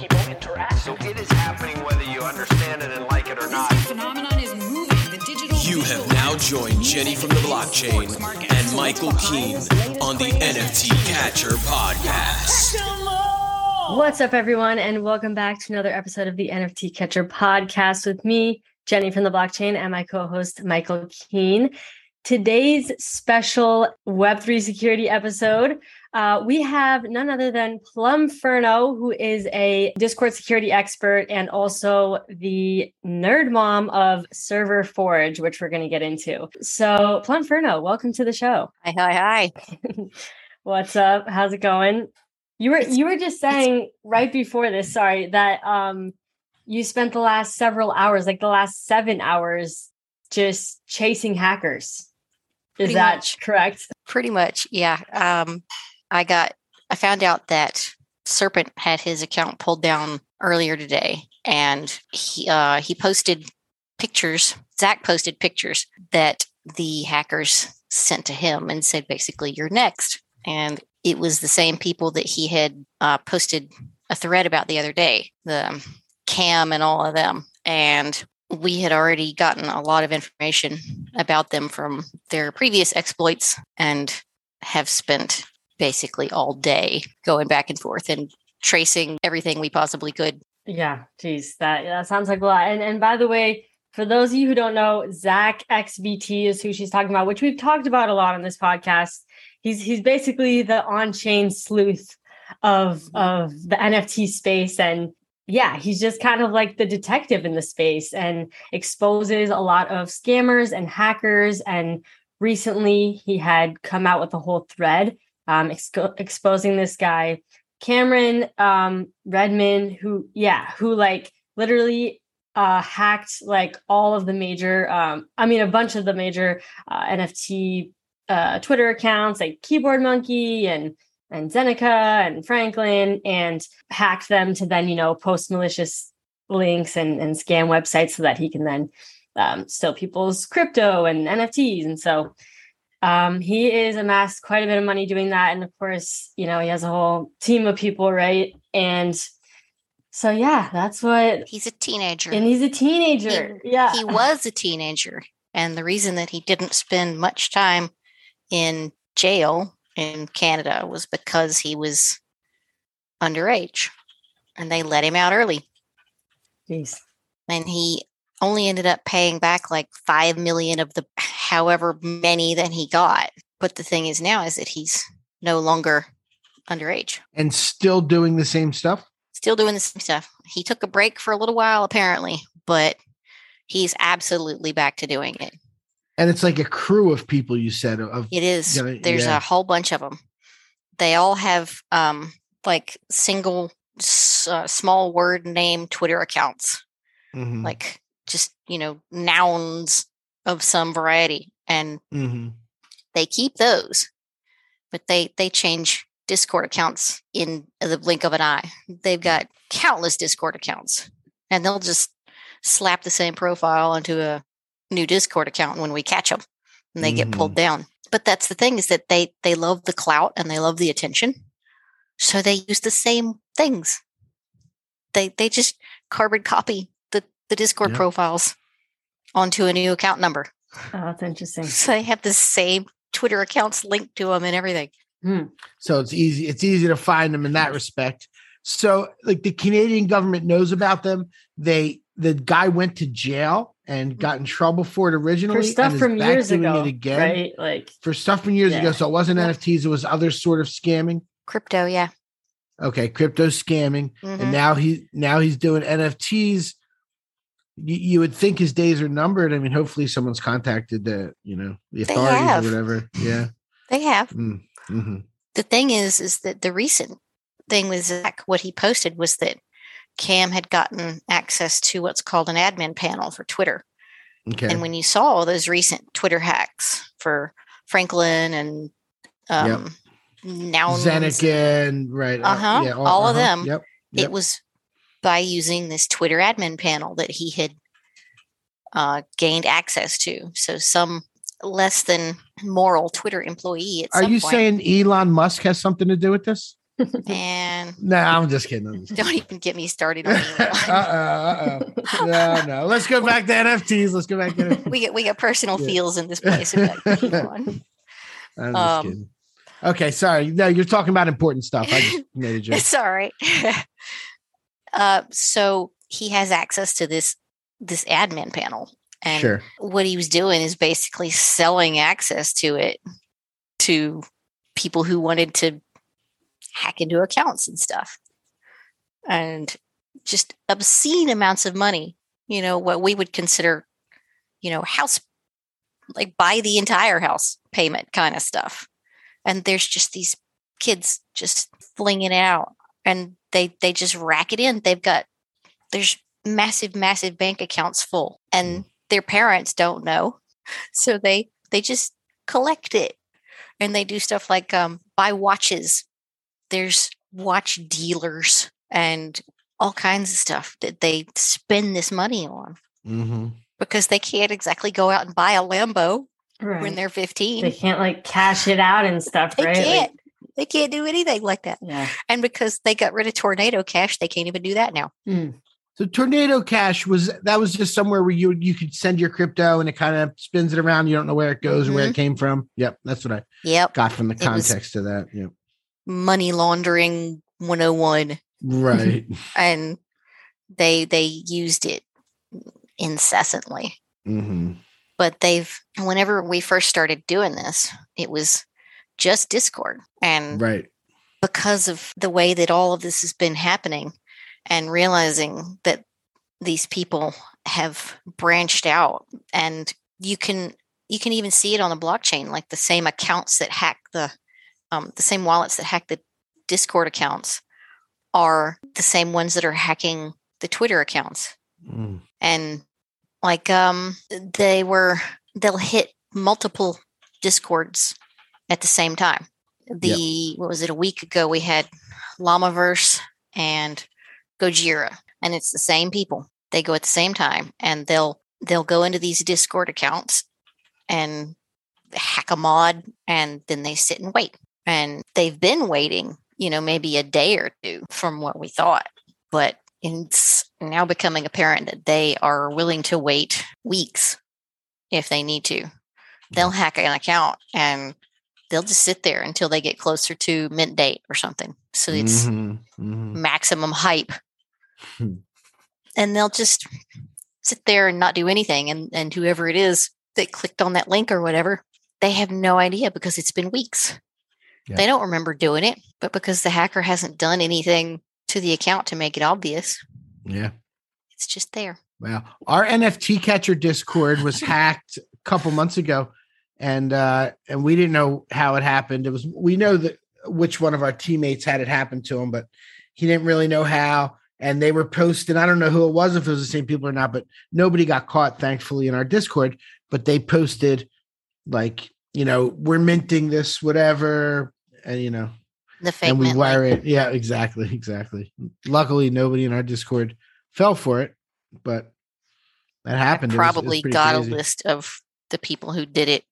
people interact. So it is happening whether you understand it and like it or not. phenomenon is moving. The digital You have now joined Jenny from the blockchain and Michael Keene on the NFT Catcher podcast. What's up, everyone, and welcome back to another episode of the NFT Catcher podcast with me, Jenny from the blockchain, and my co host, Michael Keene. Today's special Web3 security episode, uh, we have none other than Plum Ferno, who is a Discord security expert and also the nerd mom of Server Forge, which we're going to get into. So, Plum Ferno, welcome to the show. Hi, hi, hi. What's up? How's it going? You were you were just saying right before this, sorry, that um you spent the last several hours, like the last seven hours, just chasing hackers. Is that much. correct? Pretty much, yeah. Um, I got, I found out that Serpent had his account pulled down earlier today, and he uh, he posted pictures. Zach posted pictures that the hackers sent to him and said basically, "You're next." And it was the same people that he had uh, posted a thread about the other day, the Cam and all of them, and we had already gotten a lot of information about them from their previous exploits and have spent basically all day going back and forth and tracing everything we possibly could. Yeah, geez, that that sounds like a lot. And and by the way, for those of you who don't know, ZachXBT is who she's talking about, which we've talked about a lot on this podcast. He's he's basically the on-chain sleuth of of the NFT space and yeah, he's just kind of like the detective in the space and exposes a lot of scammers and hackers. And recently he had come out with a whole thread um, expo- exposing this guy, Cameron um, Redmond, who, yeah, who like literally uh, hacked like all of the major, um, I mean, a bunch of the major uh, NFT uh, Twitter accounts like Keyboard Monkey and and Zeneca and Franklin and hacked them to then, you know, post malicious links and, and scam websites so that he can then um, steal people's crypto and NFTs. And so um, he is amassed quite a bit of money doing that. And of course, you know, he has a whole team of people, right? And so, yeah, that's what, He's a teenager. and he's a teenager. yeah. he was a teenager. And the reason that he didn't spend much time in jail in Canada was because he was underage and they let him out early. Jeez. And he only ended up paying back like 5 million of the however many that he got. But the thing is now is that he's no longer underage. and still doing the same stuff. Still doing the same stuff. He took a break for a little while apparently, but he's absolutely back to doing it. And it's like a crew of people you said of It is. Yeah, There's yeah. a whole bunch of them. They all have um like single uh, small word name Twitter accounts, Mhm, like just, you know, nouns of some variety and mhm. they keep those. But they they change Discord accounts in the blink of an eye. They've got countless Discord accounts and they'll just slap the same profile onto a new Discord account when we catch them and they get pulled down. But that's the thing is that they they love the clout and they love the attention. So they use the same things. They they just carbon copy the the Discord Yeah. profiles onto a new account number. Oh, that's interesting. So they have the same Twitter accounts linked to them and everything. So it's easy. It's easy to find them in that respect. So like the Canadian government knows about them. They the guy went to jail and got in trouble for it originally. For stuff and from years ago, again right? Like, for stuff from years Yeah. ago. So it wasn't Yeah. NFTs. It was other sort of scamming. Crypto, yeah. Okay, crypto scamming, Mhm. and now he now he's doing NFTs. You, you would think his days are numbered. I mean, hopefully someone's contacted the you know the authorities or whatever. Yeah. They have. Mm, mhm. The thing is, is that the recent thing with Zach, what he posted was that Cam had gotten access to what's called an admin panel for Twitter. Okay. And when you saw all those recent Twitter hacks for Franklin and um, Nouns, Zeneca, right? Uh-huh, yeah, all of uh-huh, them. Yep. yep. it was by using this Twitter admin panel that he had uh, gained access to. So some less than moral Twitter employee at Are you point. saying Elon Musk has something to do with this? and No, I'm just kidding. I'm just don't even get me started on uh oh. No, no. Let's go back to NFTs. Let's go back to NFTs. we get we got personal Yeah. feels in this place about Elon. I'm just Um, kidding. Okay, sorry. No, you're talking about important stuff. I just made a joke. Right. Uh, so he has access to this this admin panel, and Sure. what he was doing is basically selling access to it to people who wanted to hack into accounts and stuff, and just obscene amounts of money. You know what we would consider, you know, house like buy the entire house payment kind of stuff. And there's just these kids just flinging it out and they they just rack it in. They've got there's massive massive bank accounts full and their parents don't know. So they they just collect it and they do stuff like um buy watches. There's watch dealers and all kinds of stuff that they spend this money on Mm-hmm. because they can't exactly go out and buy a lambo when they're 15 They can't like cash it out and stuff, they right? Can't they can't do anything like that yeah. and because they got rid of tornado cash they can't even do that now Mm. So Tornado Cash was that was just somewhere where you you could send your crypto and it kind of spins it around. You don't know where it goes or where it came from. Yep, that's what I yep got from the Mm-hmm. Context of that. Yep. money laundering 101 Right. and they they used it incessantly mm-hmm. but they've whenever we first started doing this it was just discord and Right. because of the way that all of this has been happening and realizing that these people have branched out and you can you can even see it on the blockchain like the same accounts that hack the um, the same wallets that hack the discord accounts are the same ones that are hacking the twitter accounts Mm. and like um they were they'll hit multiple discords at the same time. The what was it a week ago we had llamaverse and gojira and it's the same people. They go at the same time and they'll they'll go into these discord accounts and hack a mod and then they sit and wait. And they've been waiting you know maybe a day or two from what we thought but it's now becoming apparent that they are willing to wait weeks if they need to. They'll hack an account and they'll just sit there until they get closer to mint date or something. So it's Mhm, mhm. maximum hype. Hmm. And they'll just sit there and not do anything. And, and whoever it is that clicked on that link or whatever, they have no idea because it's been weeks. Yeah. They don't remember doing it, but because the hacker hasn't done anything to the account to make it obvious, Yeah. it's just there. Well, our NFT catcher Discord was hacked a couple months ago, and uh, and we didn't know how it happened. It was we know that which one of our teammates had it happen to him, but he didn't really know how. And they were posting. I don't know who it was, if it was the same people or not, but nobody got caught, thankfully, in our Discord. But they posted like, you know, we're minting this, whatever, and you know, The fake and we wire link. it. Yeah, exactly, exactly. Luckily, nobody in our Discord fell for it, but that happened. It was- it was probably got crazy. a list of the people who did it.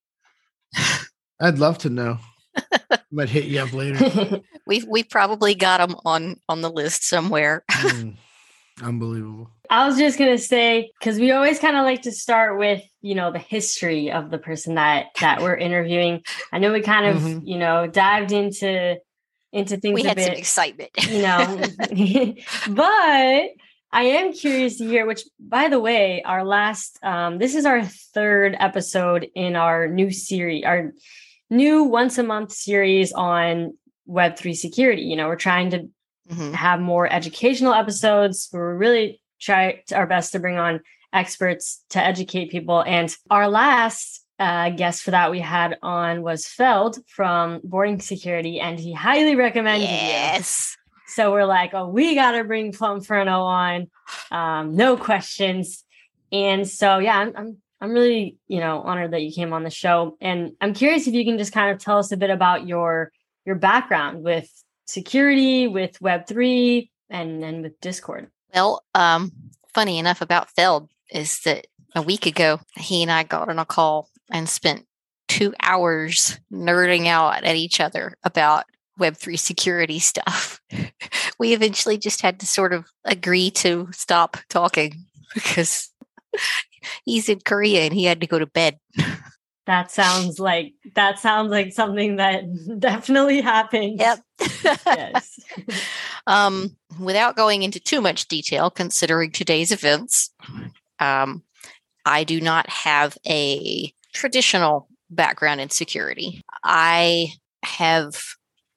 I'd love to know. Might hit you up later. We've we probably got them on on the list somewhere. Mm, unbelievable. I was just gonna say because we always kind of like to start with you know the history of the person that that we're interviewing. I know we kind of Mhm. you know dived into into things we a had some bit, excitement. you know, but I am curious to hear. Which, by the way, our last um, this is our third episode in our new series, our new once a month series on Web three security. You know, we're trying to Mhm. have more educational episodes. We're really try our best to bring on experts to educate people. And our last uh, guest for that we had on was Feld from Boring Security, and he highly recommended. Yes. So we're like, oh, we got to bring Plum Ferno on. Um, no questions. And so, yeah, I'm, I'm, I'm really, you know, honored that you came on the show. And I'm curious if you can just kind of tell us a bit about your, your background with security, with Web3 and, and with Discord. Well, um, funny enough about Feld is that a week ago, he and I got on a call and spent two hours nerding out at each other about Web3 security stuff. we eventually just had to sort of agree to stop talking because he's in Korea and he had to go to bed. That sounds like that sounds like something that definitely happened. Yep. yes. um, without going into too much detail, considering today's events, um, I do not have a traditional background in security. I have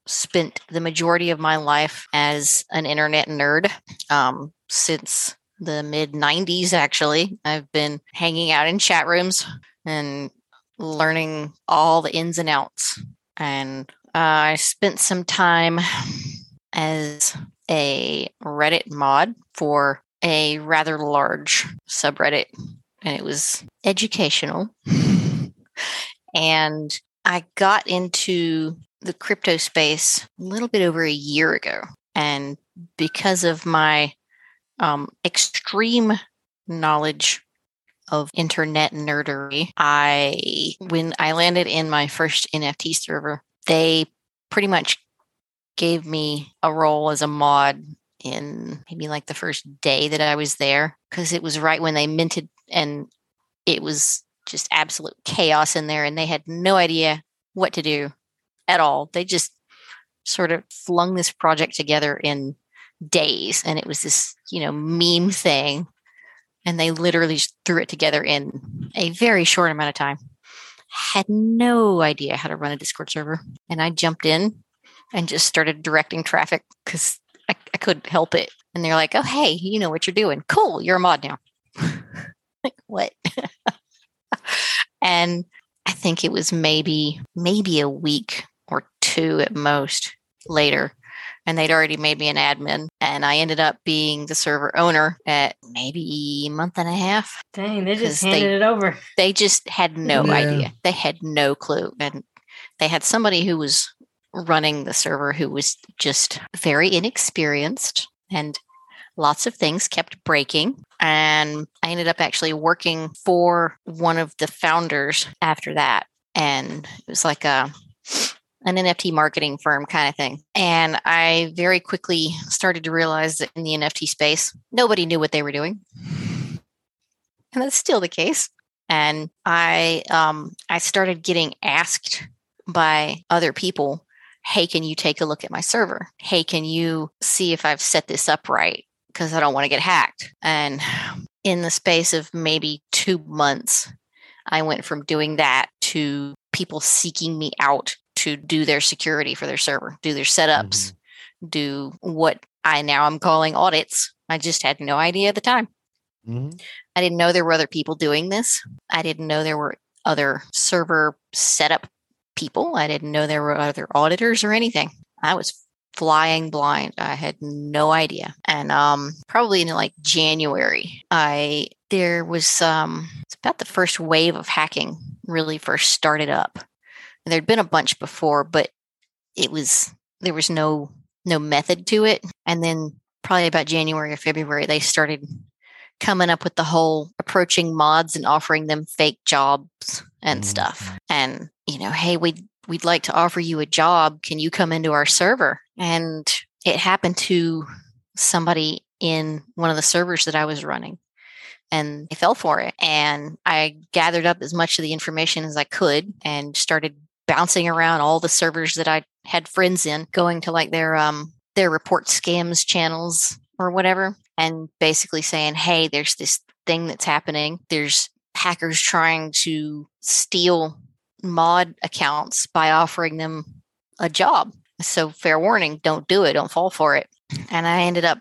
spent the majority of my life as an internet nerd um, since the mid 90s, actually. I've been hanging out in chat rooms and learning all the ins and outs. And uh, I spent some time as a Reddit mod for a rather large subreddit, and it was educational. and I got into the crypto space a little bit over a year ago. And because of my um, extreme knowledge of internet nerdery, I when I landed in my first NFT server, they pretty much gave me a role as a mod in maybe like the first day that I was there because it was right when they minted and it was just absolute chaos in there and they had no idea what to do at all. They just sort of flung this project together in days and it was this, you know, meme thing and they literally threw it together in a very short amount of time. Had no idea how to run a Discord server and I jumped in and just started directing traffic because I, I couldn't help it. And they're like, "Oh, hey, you know what you're doing? Cool, you're a mod now." like what? and I think it was maybe maybe a week or two at most later and they'd already made me an admin and i ended up being the server owner at maybe a month and a half dang they just handed they, it over they just had no yeah. idea they had no clue and they had somebody who was running the server who was just very inexperienced and lots of things kept breaking and i ended up actually working for one of the founders after that and it was like a an NFT marketing firm kind of thing. And I very quickly started to realize that in the NFT space, nobody knew what they were doing. And that's still the case. And I um, I started getting asked by other people, hey, can you take a look at my server? Hey, can you see if I've set this up right? Because I don't want to get hacked. And in the space of maybe two months, I went from doing that to people seeking me out to do their security for their server, do their setups, mm-hmm. do what I now am calling audits. I just had no idea at the time. Mm-hmm. I didn't know there were other people doing this. I didn't know there were other server setup people. I didn't know there were other auditors or anything. I was flying blind. I had no idea. And um probably in like January, I there was um it's about the first wave of hacking really first started up. There'd been a bunch before, but it was there was no no method to it. And then probably about January or February, they started coming up with the whole approaching mods and offering them fake jobs and mm-hmm. stuff. And you know, hey, we would we'd like to offer you a job. Can you come into our server? And it happened to somebody in one of the servers that I was running and I fell for it. And I gathered up as much of the information as I could and started bouncing around all the servers that I had friends in, going to like their um their report scams channels or whatever, and basically saying, "Hey, there's this thing that's happening. There's hackers trying to steal mod accounts by offering them a job. So fair warning, don't do it, don't fall for it." And I ended up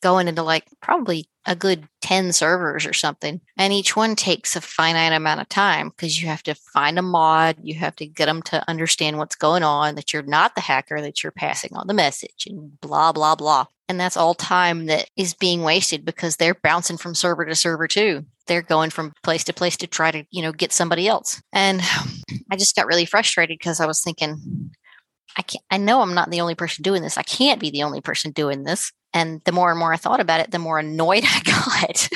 going into like probably a good 10 servers or something. And each one takes a finite amount of time because you have to find a mod, you have to get them to understand what's going on, that you're not the hacker, that you're passing on the message, and blah, blah, blah. And that's all time that is being wasted because they're bouncing from server to server too. They're going from place to place to try to, you know, get somebody else. And I just got really frustrated because I was thinking, I can't, I know I'm not the only person doing this. I can't be the only person doing this. And the more and more I thought about it, the more annoyed I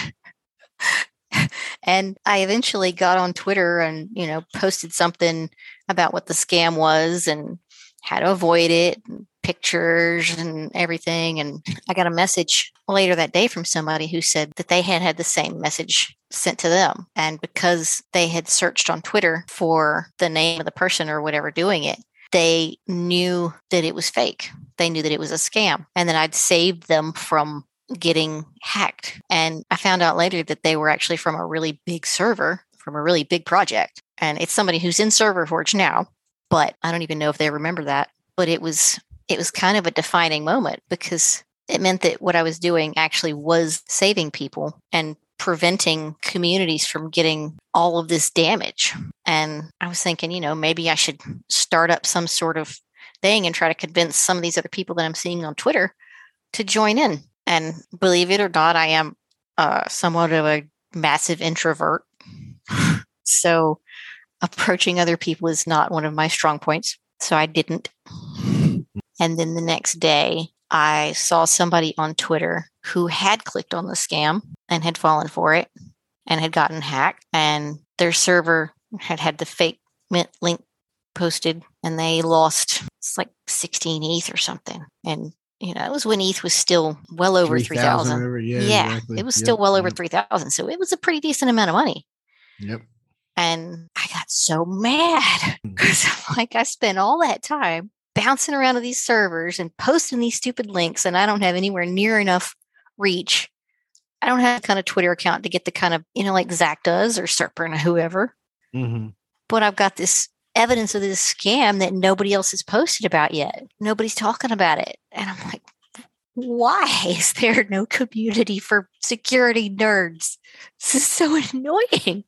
got. and I eventually got on Twitter and, you know, posted something about what the scam was and how to avoid it, and pictures and everything. And I got a message later that day from somebody who said that they had had the same message sent to them. And because they had searched on Twitter for the name of the person or whatever doing it, they knew that it was fake. They knew that it was a scam. And then I'd saved them from getting hacked. And I found out later that they were actually from a really big server, from a really big project. And it's somebody who's in Server Forge now, but I don't even know if they remember that. But it was it was kind of a defining moment because it meant that what I was doing actually was saving people and preventing communities from getting all of this damage. And I was thinking, you know, maybe I should start up some sort of thing and try to convince some of these other people that I'm seeing on Twitter to join in. And believe it or not, I am uh, somewhat of a massive introvert. so approaching other people is not one of my strong points. So I didn't. And then the next day, I saw somebody on Twitter who had clicked on the scam and had fallen for it and had gotten hacked, and their server had had the fake mint link posted, and they lost it's like 16 ETH or something. And you know, it was when ETH was still well over 3,000. yeah, yeah exactly. it was Yep, still well over yep. 3,000. So it was a pretty decent amount of money. Yep. And I got so mad because like I spent all that time bouncing around to these servers and posting these stupid links, and I don't have anywhere near enough reach. I don't have the kind of Twitter account to get the kind of, you know, like Zach does or Serpent or whoever. hmm But I've got this evidence of this scam that nobody else has posted about yet. Nobody's talking about it. And I'm like, why is there no community for security nerds? This is so annoying.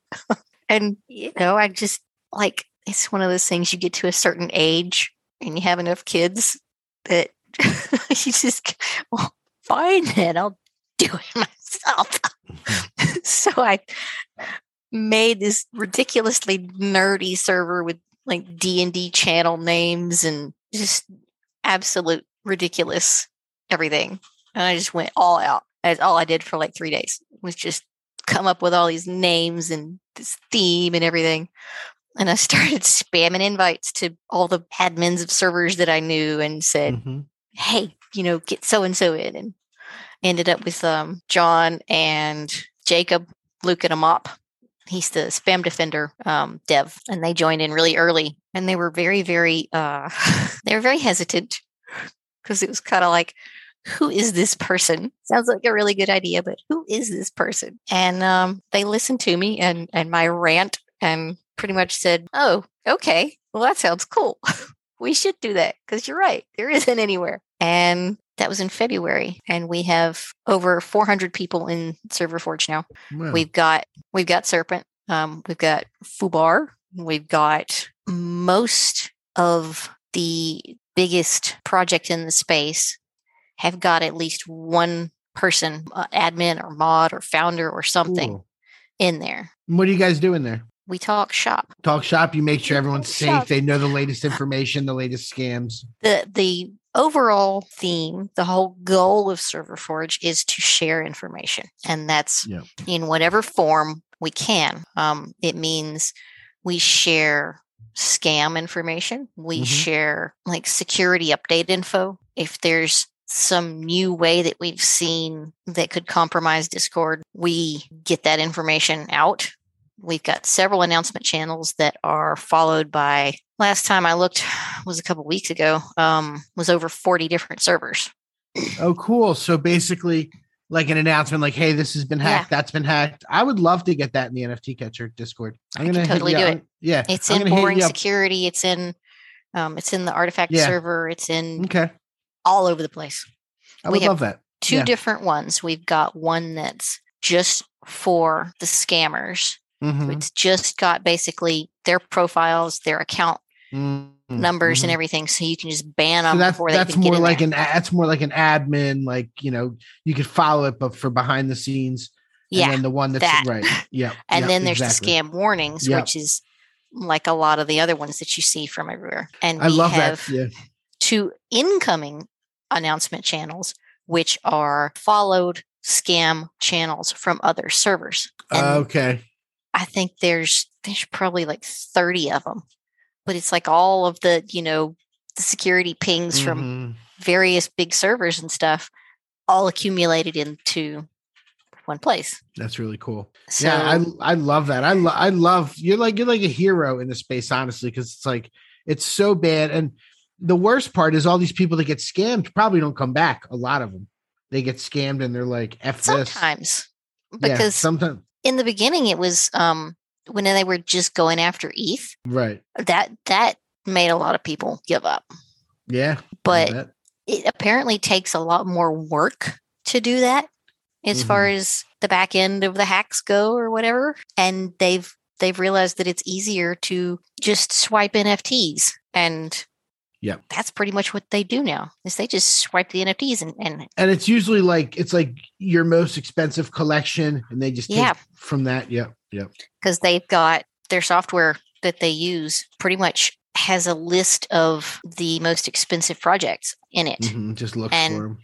and, you know, I just like, it's one of those things you get to a certain age and you have enough kids that you just, well, fine then, I'll do it myself. so I made this ridiculously nerdy server with like D&D channel names and just absolute ridiculous everything. And I just went all out. That's all I did for like 3 days was just come up with all these names and this theme and everything. And I started spamming invites to all the admins of servers that I knew and said, hmm hey, you know, get so and so in, and ended up with um, John and Jacob, Luke, and mop. He's the spam defender um, dev, and they joined in really early, and they were very, very, uh, they were very hesitant because it was kind of like, who is this person? Sounds like a really good idea, but who is this person? And um, they listened to me and and my rant, and pretty much said, "Oh, okay, well that sounds cool." we should do that because you're right. There isn't anywhere. And that was in February. And we have over 400 people in Server Forge now. Well, We've got we've got Serpent. Um, we've got Fubar. We've got most of the biggest project in the space have got at least one person, uh, admin or mod or founder or something in there. What are you guys doing there? We talk shop. Talk shop. You make sure everyone's safe. shop. They know the latest information, the latest scams. the the overall theme the whole goal of server forge is to share information and that's Yep. in whatever form we can um, it means we share scam information we Mhm. share like security update info if there's some new way that we've seen that could compromise discord we get that information out we've got several announcement channels that are followed by last time i looked was a couple weeks ago um was over 40 different servers Oh, cool. So basically, like an announcement, like, "Hey, this has been Yeah. hacked. That's been hacked." I would love to get that in the NFT Catcher Discord. I'm I gonna totally do up- it. Yeah, it's I'm in boring security it's in um it's in the RTFKT Yeah. server it's in Okay, all over the place I We would have- love that. two Yeah. different ones. We've got one that's just for the scammers. Mhm. It's just got basically their profiles, their account Mhm. numbers, and Mhm. everything, so you can just ban them So that's before they that's can get more like there. an that's more like an admin, like you know, you could follow it, but for behind the scenes. yeah. And then the one that's that. right. Yeah. and yep, then there's exactly. the scam warnings, Yep. which is like a lot of the other ones that you see from everywhere. And I we love have that. Yeah. two incoming announcement channels, which are followed scam channels from other servers. And okay. I think there's there's probably like 30 of them. But it's like all of the, you know, the security pings from Mhm. various big servers and stuff all accumulated into one place. That's really cool. So yeah, I I love that. I lo- I love you're like you're like a hero in the space, honestly, because it's like it's so bad. And the worst part is all these people that get scammed probably don't come back. A lot of them they get scammed and they're like f this. sometimes Yeah, because sometimes in the beginning it was um when they were just going after ETH, right. that that made a lot of people give up. Yeah, But it apparently takes a lot more work to do that as far Mm-hmm. as the back end of the hacks go or whatever and they've they've realized that it's easier to just swipe nfts and Yep. that's pretty much what they do now is they just swipe the nfts and, and and it's usually like it's like your most expensive collection, and they just take Yeah. from that. Yep, yep. because they've got their software that they use pretty much has a list of the most expensive projects in it Mhm, Just look And- for them.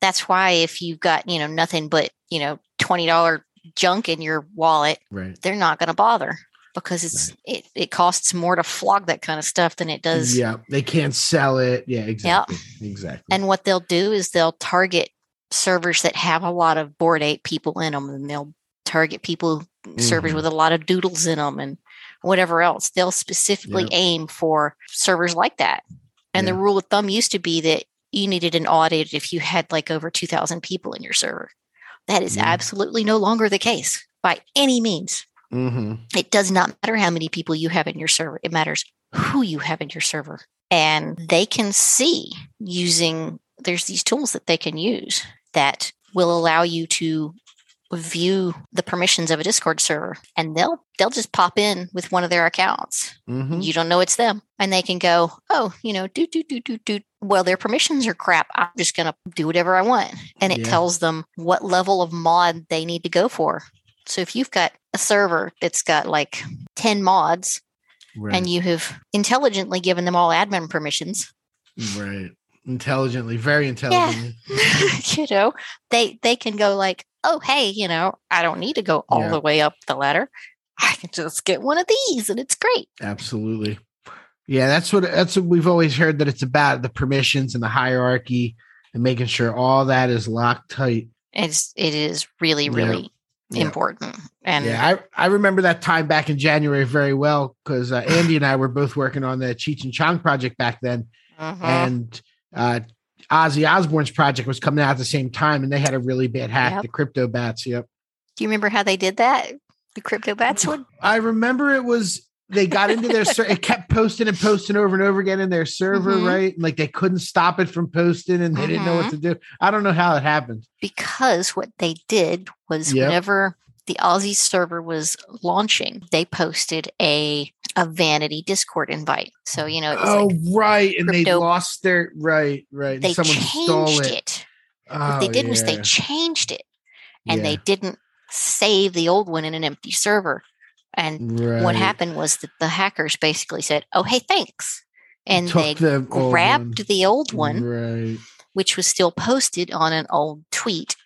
that's why if you've got you know nothing but you know $20 junk in your wallet Right. they're not going to bother because it's it, it costs more to flog that kind of stuff than it does Yeah, they can't sell it. Yeah, exactly. Exactly. and what they'll do is they'll target servers that have a lot of Bored Ape people in them and they'll target people servers Mhm. with a lot of doodles in them and whatever else they'll specifically Yep. aim for servers like that and the rule of thumb used to be that you needed an audit if you had like over 2000 people in your server that is Yeah. absolutely no longer the case by any means hmm it does not matter how many people you have in your server. It matters who you have in your server. And they can see using there's these tools that they can use that will allow you to view the permissions of a discord server and they'll they'll just pop in with one of their accounts. Hmm you don't know it's them. And they can go oh you know do do do do do well their permissions are crap. I'm just going to do whatever i want. And it Yeah. tells them what level of mod they need to go for so if you've got a server that's got like 10 mods Right. and you have intelligently given them all admin permissions right. Intelligently, very intelligently. you know they they can go like oh hey you know i don't need to go all Yeah. the way up the ladder i can just get one of these and it's great Absolutely. Yeah, that's what that's what we've always heard that it's about the permissions and the hierarchy and making sure all that is locked tight. it's it is really really Yeah. Important and yeah, I, I remember that time back in January very well because uh, Andy and I were both working on the Cheech and Chong project back then, Mhm. and uh, Ozzy Osbourne's project was coming out at the same time, and they had a really bad hack, Yep. the crypto bats. Yep, Do you remember how they did that? The crypto bats one? I remember it was they got into their ser- it kept posting and posting over and over again in their server, Mhm. right? And like they couldn't stop it from posting, and they didn't know what Mm-hmm. to do. I don't know how it happened. Because what they did was Yep. whenever the Ozzy server was launching, they posted a a vanity Discord invite. So you know, Oh, like right, and they lost their right, right. and they Someone stole changed it. it. What they Oh, did was they changed it, and they didn't save the old one in an empty server. And what happened was that the hackers basically said, "Oh, hey, thanks," and Took they the grabbed the old one Right. which was still posted on an old tweet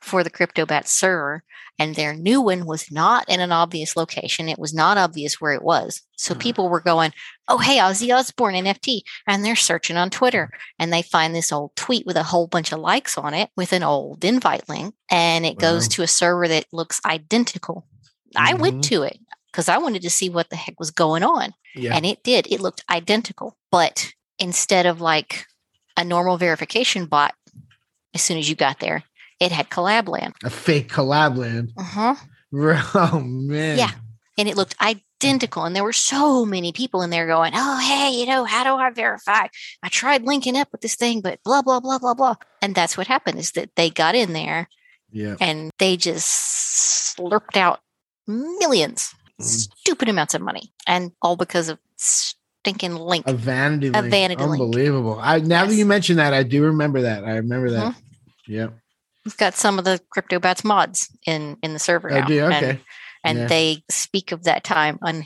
for the CryptoBat server. And their new one was not in an obvious location. It was not obvious where it was. So Mhm. people were going, Oh, hey, Ozzy Osbourne NFT. And they're searching on Twitter and they find this old tweet with a whole bunch of likes on it with an old invite link. And it goes to a server that looks identical. I went Mhm. to it because I wanted to see what the heck was going on. Yeah. And it did. It looked identical. But instead of like a normal verification bot, as soon as you got there, it had collab land. a fake collab land. Uh-huh. Oh man. Yeah. and it looked identical. And there were so many people in there going, Oh, hey, you know, how do I verify? I tried linking up with this thing, but blah, blah, blah, blah, blah. And that's what happened is that they got in there Yeah. and they just slurped out millions. Stupid amounts of money. And all because of stinking link. A vanity A vanity link. Unbelievable. I now that you mention that, I do remember that. I remember that. Mhm. Yeah. We've got some of the CryptoBats mods in in the server I now. do. and- Okay. And, Yeah. they speak of that time un-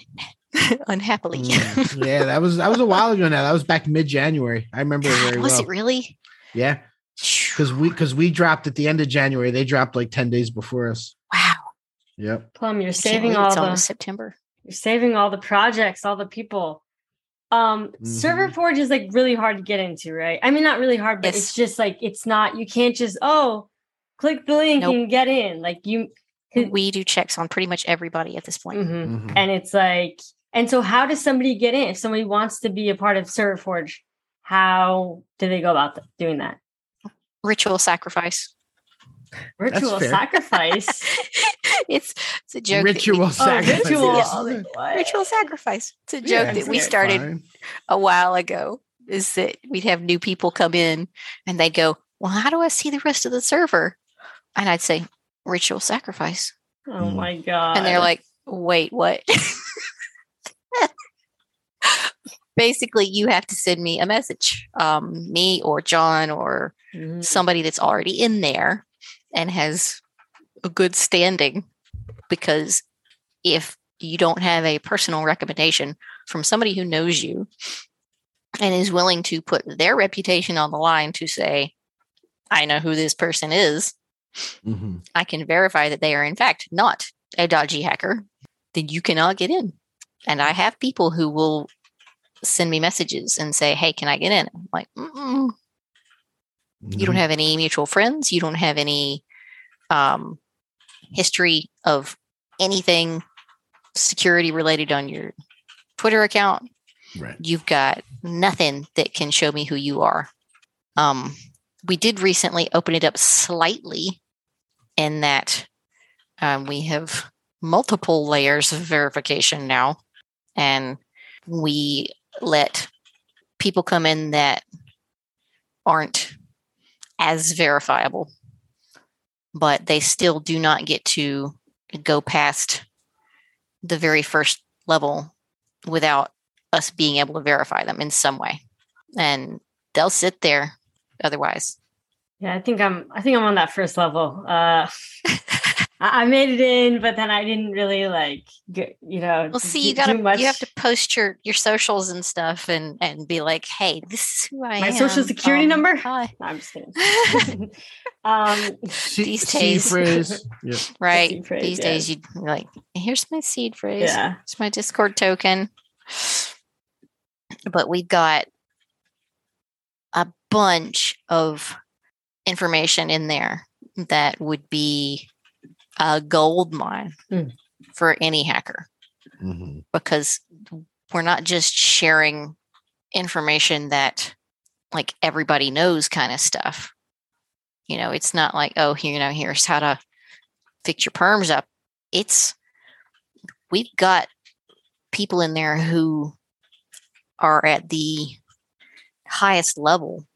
unhappily. Mm, yeah, that was that was a while ago now. That was back mid January. I remember it very was well. it really? Yeah, because we because we dropped at the end of January. They dropped like ten days before us. Wow. Yep. Plum, you're I saving all the September. you're saving all the projects, all the people. Um, Server Mhm. Forge is like really hard to get into, right? I mean, not really hard, but Yes. it's just like it's not. You can't just oh, click the link Nope. and get in. Like you, We do checks on pretty much everybody at this point. Mhm. Mhm. and it's like, and so how does somebody get in? If somebody wants to be a part of Server Forge, how do they go about th- doing that? Ritual sacrifice. Ritual sacrifice. it's it's a joke. that we- Ritual oh, sacrifice. ritual. Yes. I was like, ritual sacrifice. It's a Yeah, joke that we started Fine. a while ago. Is that we'd have new people come in and they'd go, Well, how do I see the rest of the server? And I'd say, Ritual sacrifice. Oh Mm. my god! And they're like, Wait, what? Basically, you have to send me a message, um, me or John or Mhm. somebody that's already in there and has a good standing. Because if you don't have a personal recommendation from somebody who knows you and is willing to put their reputation on the line to say, I know who this person is, Mhm. I can verify that they are, in fact, not a dodgy hacker, then you cannot get in. And I have people who will send me messages and say, Hey, can I get in? I'm like, You don't Mhm. have any mutual friends you don't have any um, history of anything security related on your twitter account Right. you've got nothing that can show me who you are um, we did recently open it up slightly in that um, we have multiple layers of verification now and we let people come in that aren't as verifiable, but they still do not get to go past the very first level without us being able to verify them in some way. And they'll sit there otherwise. Yeah, I think I'm. I think I'm on that first level. Uh, I, I made it in, but then I didn't really like, get, you know. Well, see, you gotta do you have to post your your socials and stuff, and and be like, hey, this is who I My am. social security Um, number? Hi. No, I'm just kidding. um, C- These C days. phrase. Yeah. Right. seed phrase, These yeah. days, you'd be like, here's my seed phrase. yeah. It's my Discord token. But we've got a bunch of information in there that would be a gold mine Mm. for any hacker Mhm. because we're not just sharing information that like everybody knows kind of stuff. You know, it's not like, oh, here, you know, here's how to fix your perms up. It's we've got people in there who are at the highest level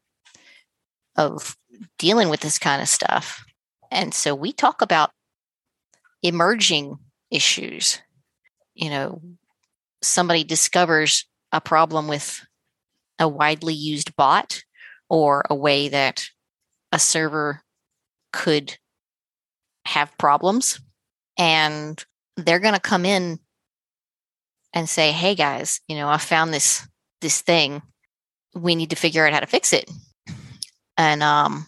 of dealing with this kind of stuff. And so we talk about emerging issues. You know, somebody discovers a problem with a widely used bot or a way that a server could have problems and they're going to come in and say hey guys you know i found this this thing we need to figure out how to fix it and um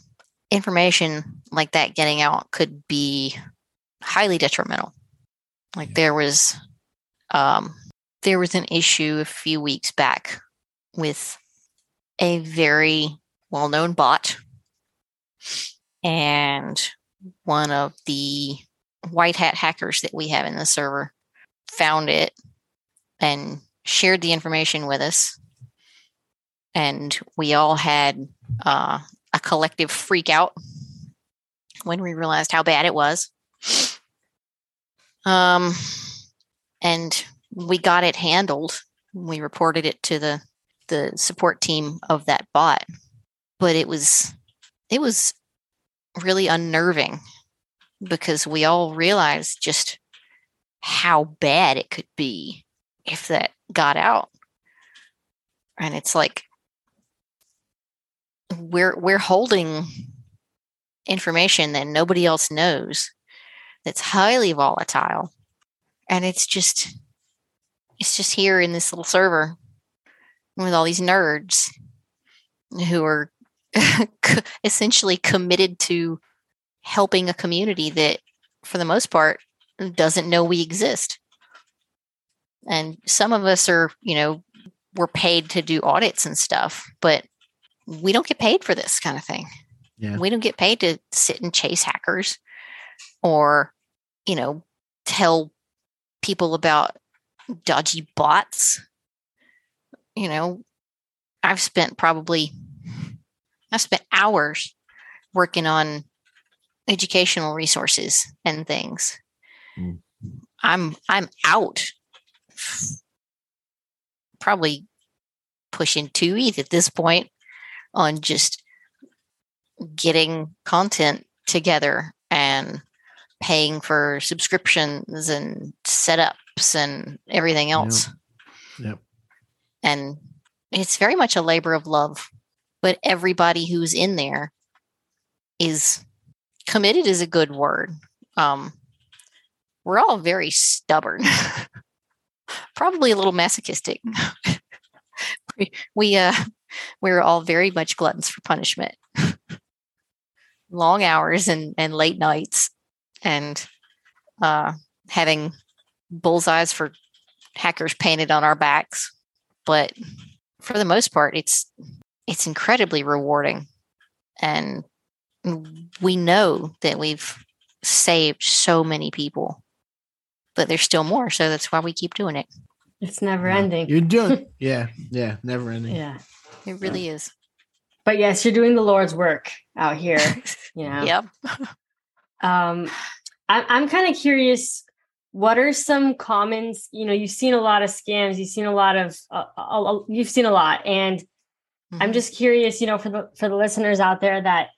information like that getting out could be highly detrimental. Like there was um there was an issue a few weeks back with a very well-known bot and one of the white hat hackers that we have in the server found it and shared the information with us. And we all had uh, a collective freak out when we realized how bad it was um and we got it handled. We reported it to the the support team of that bot, but it was it was really unnerving because we all realized just how bad it could be if that got out. And it's like we're we're holding information that nobody else knows that's highly volatile. And it's just it's just here in this little server with all these nerds who are essentially committed to helping a community that for the most part doesn't know we exist. And some of us are you know we're paid to do audits and stuff but we don't get paid for this kind of thing. Yeah. we don't get paid to sit and chase hackers or you know tell people about dodgy bots you know i've spent probably i've spent hours working on educational resources and things Mm. i'm i'm out probably pushing two ETH at this point on just getting content together and paying for subscriptions and setups and everything else. Yep. And it's very much a labor of love, but everybody who's in there is committed is a good word. Um, we're all very stubborn, probably a little masochistic. we, we uh, we're all very much gluttons for punishment. Long hours and, and late nights and uh, having bullseyes for hackers painted on our backs. But for the most part, it's it's incredibly rewarding. And we know that we've saved so many people, but there's still more. So that's why we keep doing it. It's never ending. You're doing, yeah, yeah, never ending. Yeah. It really is. But yes, you're doing the Lord's work out here. You know. Yep. Um, I, I'm kind of curious. What are some commons? You know, you've seen a lot of scams. You've seen a lot of. Uh, a- a- you've seen a lot, and I'm Mhm. just curious. You know, for the for the listeners out there that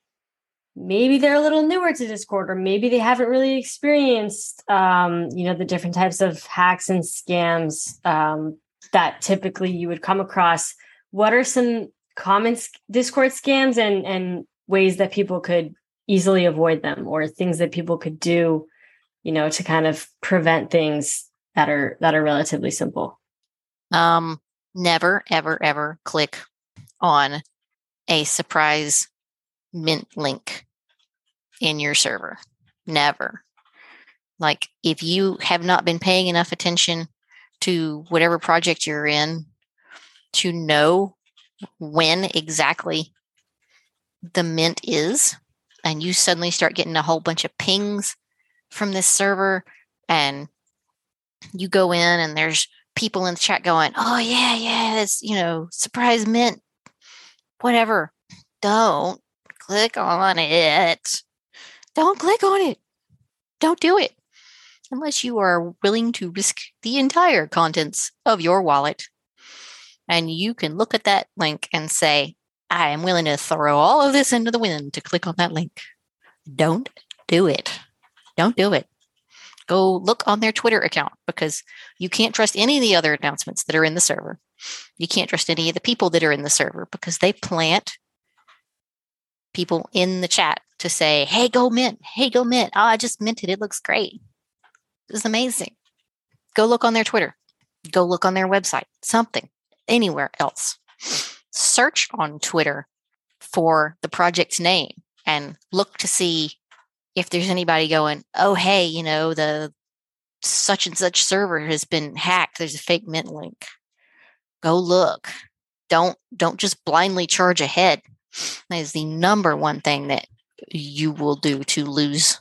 maybe they're a little newer to Discord, or maybe they haven't really experienced, um, you know, the different types of hacks and scams um, that typically you would come across. What are some common Discord scams and and ways that people could easily avoid them, or things that people could do, you know, to kind of prevent things that are that are relatively simple? Um, never, ever, ever click on a surprise mint link in your server. Never. Like if you have not been paying enough attention to whatever project you're in to know when exactly the mint is, and you suddenly start getting a whole bunch of pings from this server, and you go in and there's people in the chat going, "Oh yeah, yeah, it's you know surprise mint, whatever." Don't click on it. Don't click on it. Don't do it unless you are willing to risk the entire contents of your wallet. And you can look at that link and say, "I am willing to throw all of this into the wind to click on that link." Don't do it. Don't do it. Go look on their Twitter account because you can't trust any of the other announcements that are in the server. You can't trust any of the people that are in the server because they plant people in the chat to say, hey, go mint. Hey, go mint. Oh, I just minted. It looks great. This is amazing. Go look on their Twitter. Go look on their website. Something. Anywhere else. Search on Twitter for the project's name and look to see if there's anybody going, oh, hey, you know, the such and such server has been hacked. There's a fake mint link. Go look. Don't don't just blindly charge ahead. That is the number one thing that you will do to lose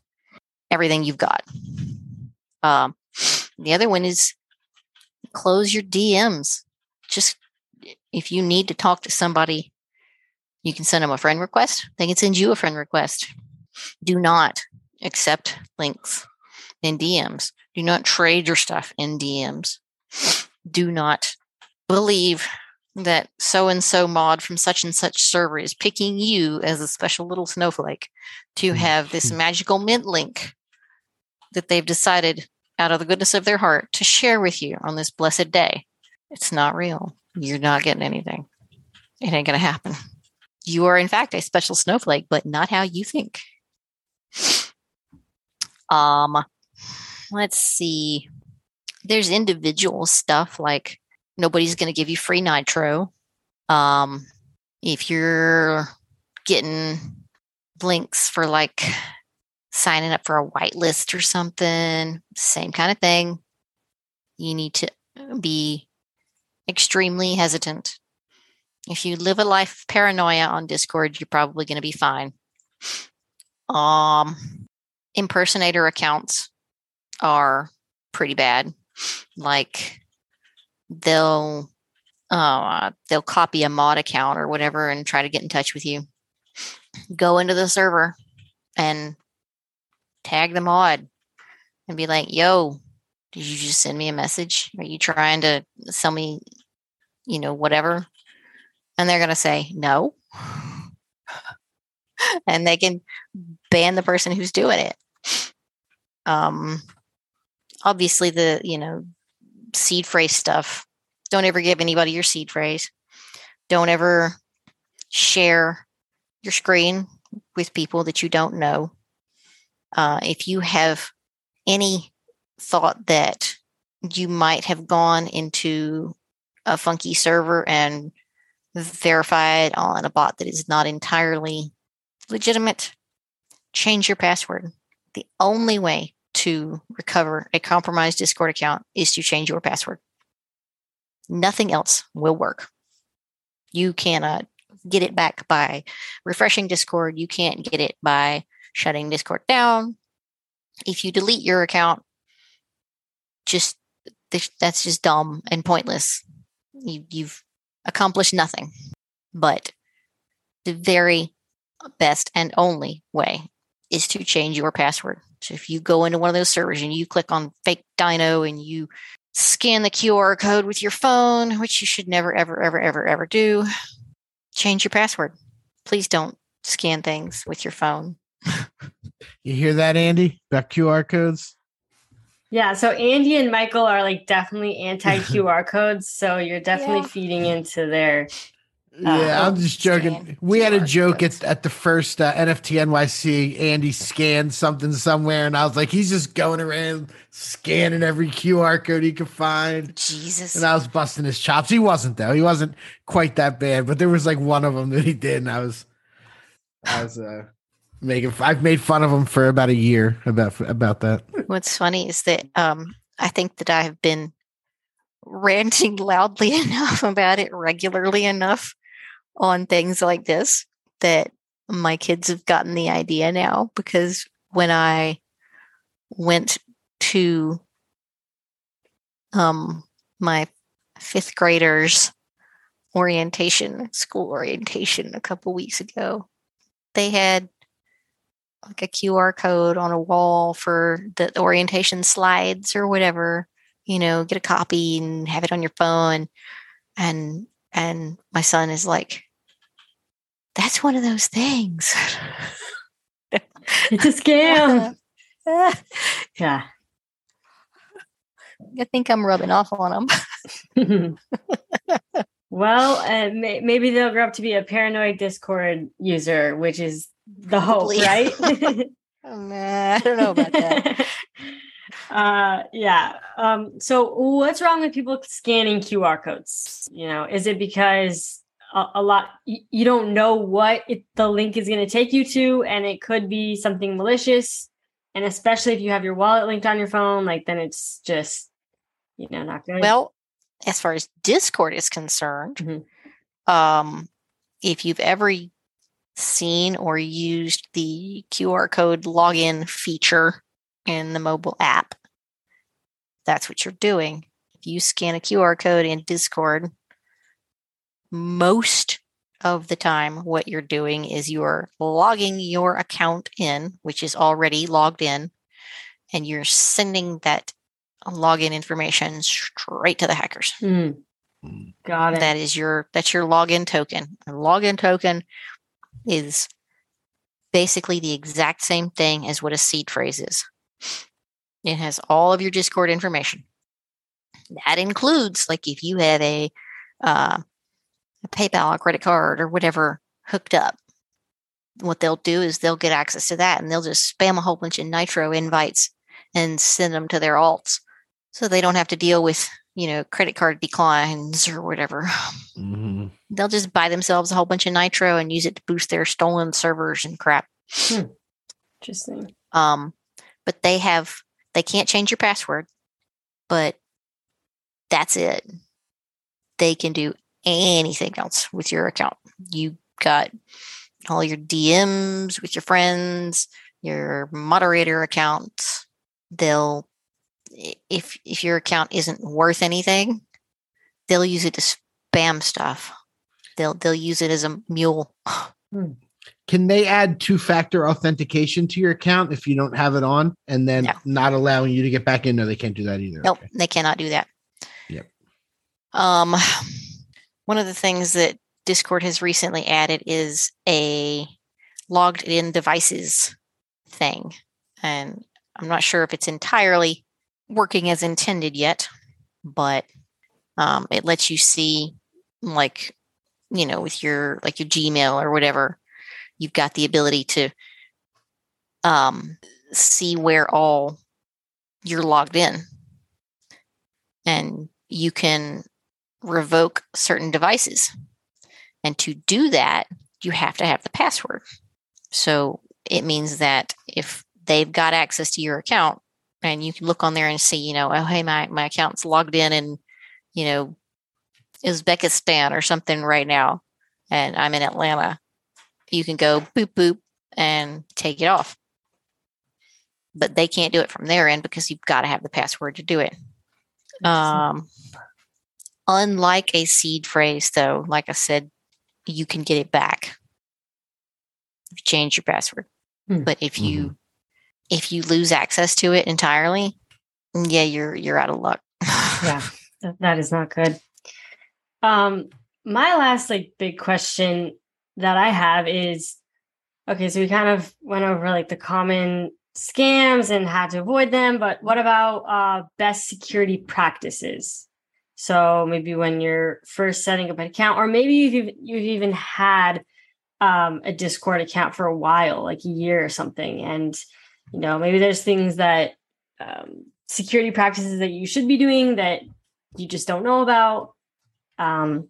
everything you've got. Um, the other one is close your DMs. Just if you need to talk to somebody, you can send them a friend request. They can send you a friend request. Do not accept links in DMs Do not trade your stuff in DMs. Do not believe that so and so mod from such and such server is picking you as a special little snowflake to mm. have this magical mint link that they've decided out of the goodness of their heart to share with you on this blessed day. It's not real. You're not getting anything. It ain't going to happen. You are, in fact, a special snowflake, but not how you think. Um, let's see. There's individual stuff like nobody's going to give you free nitro. Um, if you're getting links for like signing up for a whitelist or something, same kind of thing. You need to be extremely hesitant. If you live a life of paranoia on Discord, you're probably going to be fine. Um, impersonator accounts are pretty bad. Like they'll uh, they'll copy a mod account or whatever and try to get in touch with you. Go into the server and tag the mod and be like, "Yo, did you just send me a message? Are you trying to sell me, you know, whatever?" And they're gonna say no, and they can ban the person who's doing it. Um, obviously, the you know seed phrase stuff. Don't ever give anybody your seed phrase. Don't ever share your screen with people that you don't know. Uh, if you have any thought that you might have gone into a funky server and verified on a bot that is not entirely legitimate, change your password. The only way to recover a compromised Discord account is to change your password. Nothing else will work. You cannot get it back by refreshing Discord. You can't get it by shutting Discord down. If you delete your account, just that's just dumb and pointless. You, you've accomplished nothing. But the very best and only way is to change your password. So if you go into one of those servers and you click on fake Dyno and you scan the QR code with your phone, which you should never, ever, ever, ever, ever do, change your password. Please don't scan things with your phone. You hear that, Andy? About QR codes? Yeah, so Andy and Michael are like definitely anti QR codes, so you're definitely yeah. feeding into their yeah, I'm just joking. We had a joke at, at the first uh, NFT NYC. Andy scanned something somewhere, and I was like, he's just going around scanning every QR code he could find. Jesus. And I was busting his chops. He wasn't though. He wasn't quite that bad, but there was like one of them that he did, and I was, I was uh, making. I've made fun of him for about a year about about that. What's funny is that um, I think that I have been ranting loudly enough about it regularly enough on things like this that my kids have gotten the idea now because when I went to um my fifth graders orientation school orientation a couple weeks ago they had like a QR code on a wall for the orientation slides or whatever you know get a copy and have it on your phone and and my son is like that's one of those things. it's a scam. yeah. I think I'm rubbing off on them. well, uh, may- maybe they'll grow up to be a paranoid Discord user, which is the hope, right? oh, man, I don't know about that. uh yeah um so what's wrong with people scanning qr codes you know is it because a, a lot you, you, don't know what it, the link is going to take you to and it could be something malicious and especially if you have your wallet linked on your phone like then it's just you know not good well as far as discord is concerned mm-hmm. um if you've ever seen or used the qr code login feature in the mobile app that's what you're doing if you scan a qr code in discord most of the time, what you're doing is you're logging your account in, which is already logged in, and you're sending that login information straight to the hackers. Hmm. Got it. That is your that's your login token. A login token is basically the exact same thing as what a seed phrase is. It has all of your Discord information. That includes like if you have a uh, a PayPal a credit card or whatever hooked up. What they'll do is they'll get access to that and they'll just spam a whole bunch of Nitro invites and send them to their alts, so they don't have to deal with you know credit card declines or whatever. Mm-hmm. They'll just buy themselves a whole bunch of Nitro and use it to boost their stolen servers and crap. Interesting. Um, but they have they can't change your password, but that's it. They can do anything else with your account. You got all your DMs with your friends, your moderator accounts. They'll i- if if your account isn't worth anything, they'll use it to spam stuff. They'll they'll use it as a mule. Can they add two factor authentication to your account if you don't have it on and then No. not allowing you to get back in? No, they can't do that either. Nope, Okay. they cannot do that. Yep. Um, one of the things that Discord has recently added is a logged in devices thing. And I'm not sure if it's entirely working as intended yet, but um, it lets you see, like, you know, with your like your Gmail or whatever, you've got the ability to um, see where all you're logged in and you can revoke certain devices. And to do that, you have to have the password. So it means that if they've got access to your account and you can look on there and see, you know, oh, hey, my, my account's logged in in, you know, Uzbekistan or something right now, and I'm in Atlanta, you can go boop, boop, and take it off. But they can't do it from their end because you've got to have the password to do it. Um, unlike a seed phrase, though, like I said, you can get it back. you Change your password, Hmm. but if you if you lose access to it entirely, yeah, you're you're out of luck. yeah that is not good um my last like big question that i have is okay so we kind of went over like the common scams and how to avoid them but what about uh best security practices so maybe when you're first setting up an account or maybe you've you've even had um a discord account for a while like a year or something and you know maybe there's things that um, security practices that you should be doing that you just don't know about. Um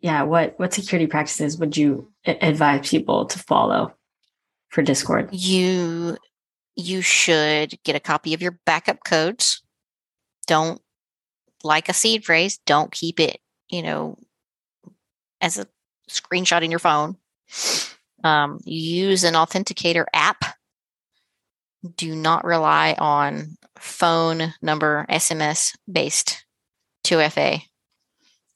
yeah what what security practices would you advise people to follow for discord? You you should get a copy of your backup codes. Don't like a seed phrase don't keep it you know as a screenshot in your phone. Um, use an authenticator app do not rely on phone number sms based 2fa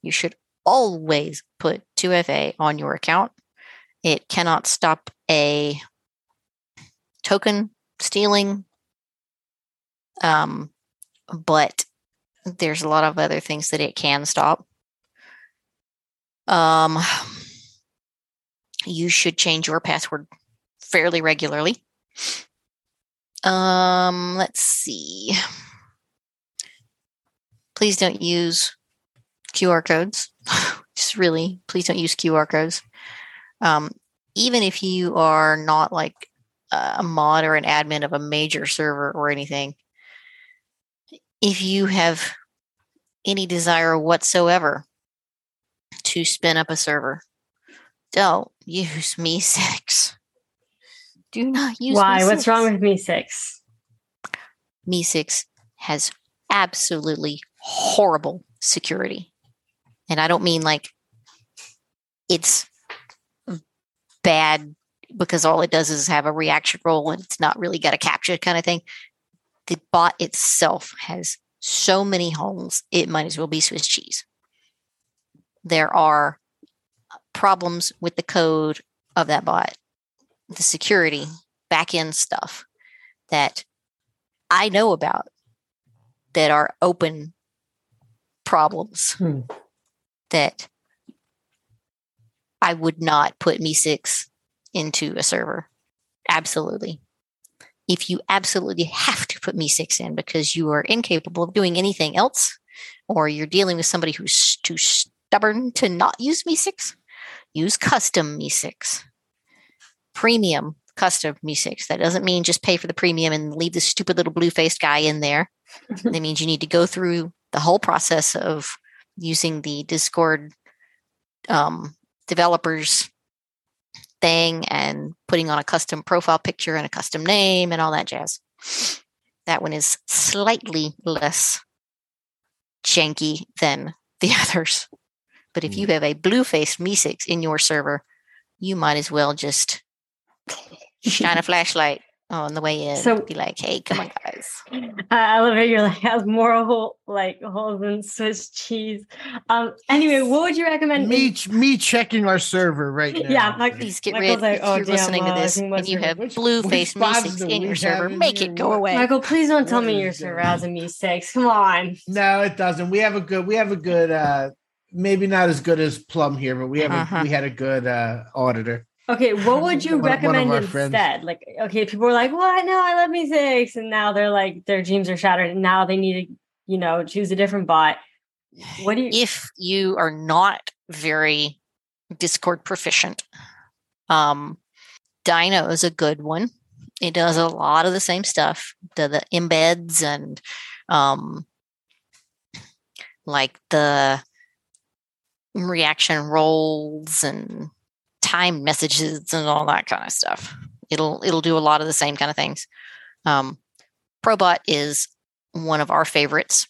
you should always put 2fa on your account it cannot stop a token stealing. Um, but there's a lot of other things that it can stop. Um, you should change your password fairly regularly. Um, let's see. Please don't use QR codes. Just really, please don't use QR codes. Um, even if you are not like a mod or an admin of a major server or anything, if you have any desire whatsoever to spin up a server, don't use MEE6. Do not use why what's MEE6. wrong with me six MEE6 has absolutely horrible security. And I don't mean like it's bad because all it does is have a reaction role and it's not really got a captcha kind of thing. The bot itself has so many holes, it might as well be Swiss cheese. There are problems with the code of that bot, the security, back end stuff that I know about that are open problems Hmm. that I would not put MEE6 into a server. Absolutely. If you absolutely have to put MEE6 in because you are incapable of doing anything else, or you're dealing with somebody who's too stubborn to not use MEE6, use custom MEE6. Premium custom MEE6. That doesn't mean just pay for the premium and leave the stupid little blue faced guy in there. that means you need to go through the whole process of using the Discord um, developers thing and putting on a custom profile picture and a custom name and all that jazz. That one is slightly less janky than the others. But if you have a blue faced MEE6 in your server, you might as well just shine a flashlight on the way in. So- be like, hey, come on, guys. I I love it. You're like has more hole like holes than Swiss cheese. Um. Anyway, what would you recommend? Me, me checking our server right now. Yeah, like- Please get Michael's rid like, if "Oh, you're damn, listening to this and you have Which- blue face spots in your server. Make it go away. Michael, please don't tell me is your server has a MEE6. Come on. No, it doesn't. We have a good. We have a good. uh Maybe not as good as Plum here, but we have. Uh-huh. A, we had a good uh auditor. Okay, what would you One- one of recommend friends. instead? Like, okay, people were like, "What? know I love MEE6, and now they're like, their dreams are shattered, and now they need to, you know, choose a different bot. What do you? if you are not very Discord proficient, um, Dyno is a good one. It does a lot of the same stuff, the, the embeds and um, like the reaction roles and time messages and all that kind of stuff. It'll it'll do a lot of the same kind of things. Um, Probot is one of our favorites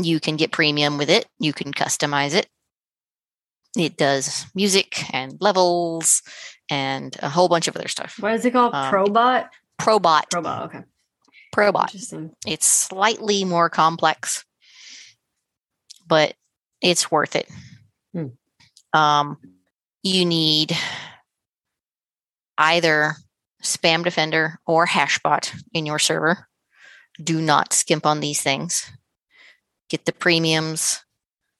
you can get premium with it you can customize it it does music and levels and a whole bunch of other stuff what is it called? um, Probot. probot Probot. Okay. probot Interesting. it's slightly more complex but it's worth it Hmm. um you need either spam defender or hashbot in your server. Do not skimp on these things. Get the premiums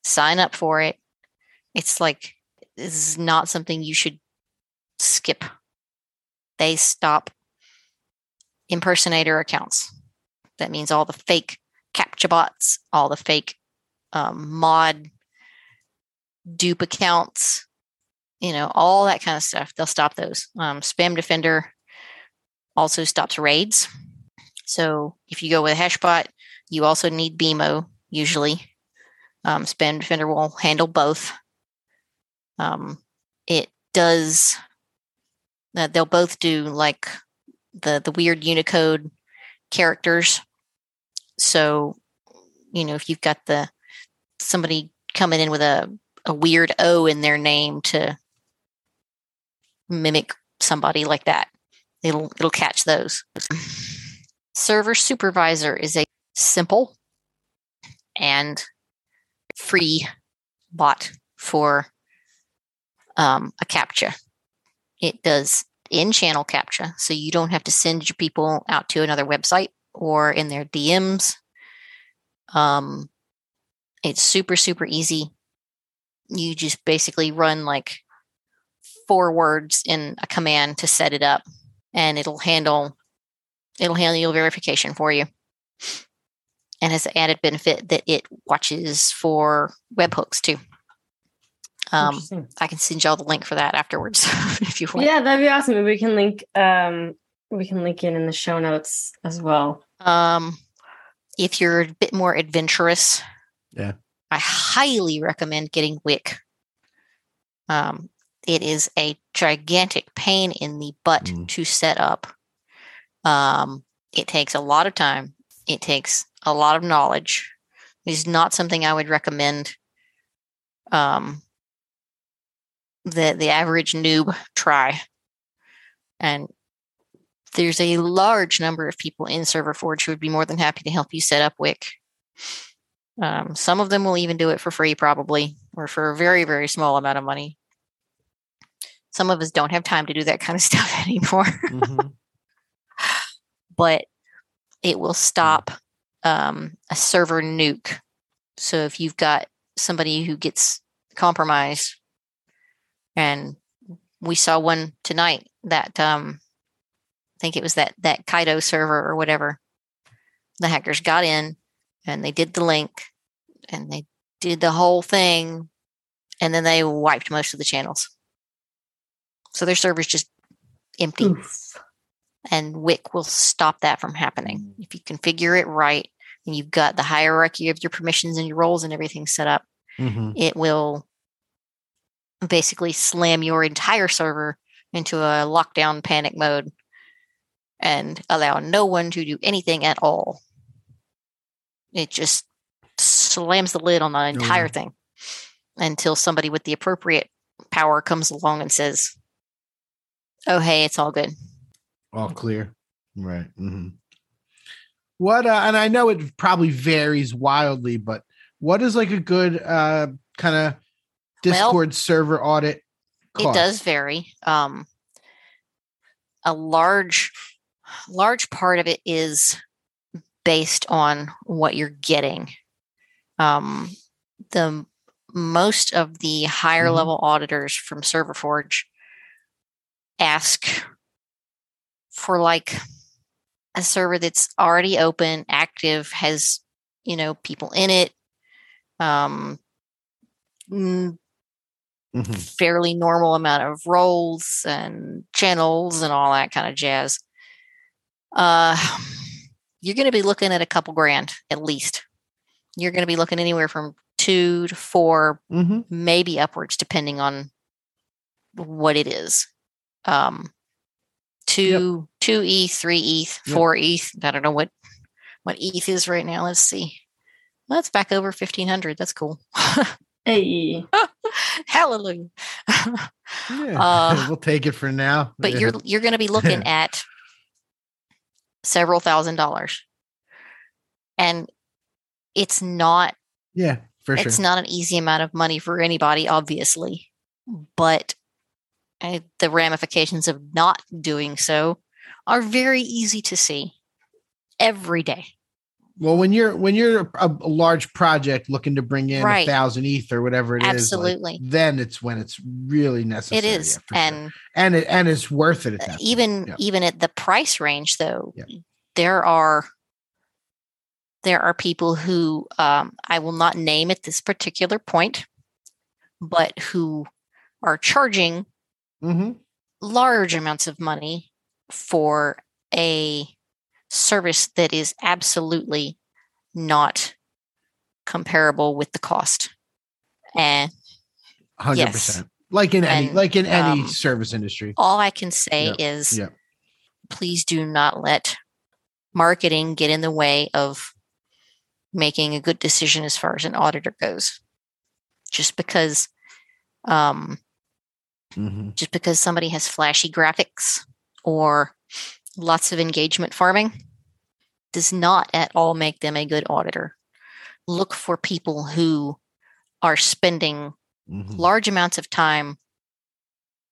sign up for it. It's like this is not something you should skip. They stop impersonator accounts. That means all the fake captcha bots all the fake um, mod dupe accounts you know all that kind of stuff they'll stop those um, spam defender also stops raids. So if you go with hashbot you also need Beemo usually. Um, spam defender will handle both. Um, it does uh, they'll both do like the the weird unicode characters. So you know if you've got the somebody coming in with a a weird o in their name to mimic somebody like that. It'll it'll catch those. Server supervisor is a simple and free bot for um, a captcha. It does in channel captcha so you don't have to send your people out to another website or in their dms um, it's super super easy. You just basically run like four words in a command to set it up and it'll handle it'll handle your verification for you and has the added benefit that it watches for webhooks too um, i can send y'all the link for that afterwards if you want Yeah, that'd be awesome. We can link. Um, we can link it in the show notes as well. Um, if you're a bit more adventurous, Yeah. I highly recommend getting Wick. Um, it is a gigantic pain in the butt Mm. to set up. Um, it takes a lot of time. It takes a lot of knowledge. It is not something I would recommend. Um, the the average noob try, and there's a large number of people in Server Forge who would be more than happy to help you set up Wick. Um, some of them will even do it for free, probably, or for a very, very small amount of money. Some of us don't have time to do that kind of stuff anymore, Mhm. but it will stop um, a server nuke. So if you've got somebody who gets compromised, and we saw one tonight that um, I think it was that that Kaido server or whatever. The hackers got in and they did the link and they did the whole thing, and then they wiped most of the channels. So their server's just empty. Oof. And Wick will stop that from happening. If you configure it right and you've got the hierarchy of your permissions and your roles and everything set up, Mhm. it will basically slam your entire server into a lockdown panic mode and allow no one to do anything at all. It just slams the lid on the entire yeah. thing until somebody with the appropriate power comes along and says, Oh, hey, it's all good. All clear. Right. mhm. What uh, and I know it probably varies wildly, but what is like a good uh kind of Discord server audit? It does vary. Um, a large, large part of it is based on what you're getting. Um, the most of the higher Mhm. level auditors from ServerForge ask for like a server that's already open, active, has you know people in it. Um, mm, Mhm. fairly normal amount of roles and channels and all that kind of jazz. Uh, you're going to be looking at a couple grand at least. You're going to be looking anywhere from two to four, Mhm. maybe upwards, depending on what it is. Um, two, two ETH, three ETH, Yep. four ETH. I don't know what what ETH is right now. Let's see. Well, that's back over fifteen hundred. That's cool. Hey. Hallelujah. Yeah. Uh, we'll take it for now. but you're you're going to be looking at several thousand dollars and it's not yeah, for sure. it's not an easy amount of money for anybody obviously but the ramifications of not doing so are very easy to see every day Well, when you're when you're a, a large project looking to bring in Right. a thousand ETH or whatever it is, like, Absolutely. then it's when it's really necessary. it is yeah, for sure. and and it and it's worth it at uh, that. even Yeah. even at the price range though Yeah. there are there are people who um, i will not name at this particular point but who are charging Mhm. large amounts of money for a service that is absolutely not comparable with the cost and hundred Yes. percent. Like in any And, like in any um, service industry. all i can say Yep. is Yep. please do not let marketing get in the way of making a good decision as far as an auditor goes just because um, Mhm. just because somebody has flashy graphics or lots of engagement farming does not at all make them a good auditor look for people who are spending Mhm. large amounts of time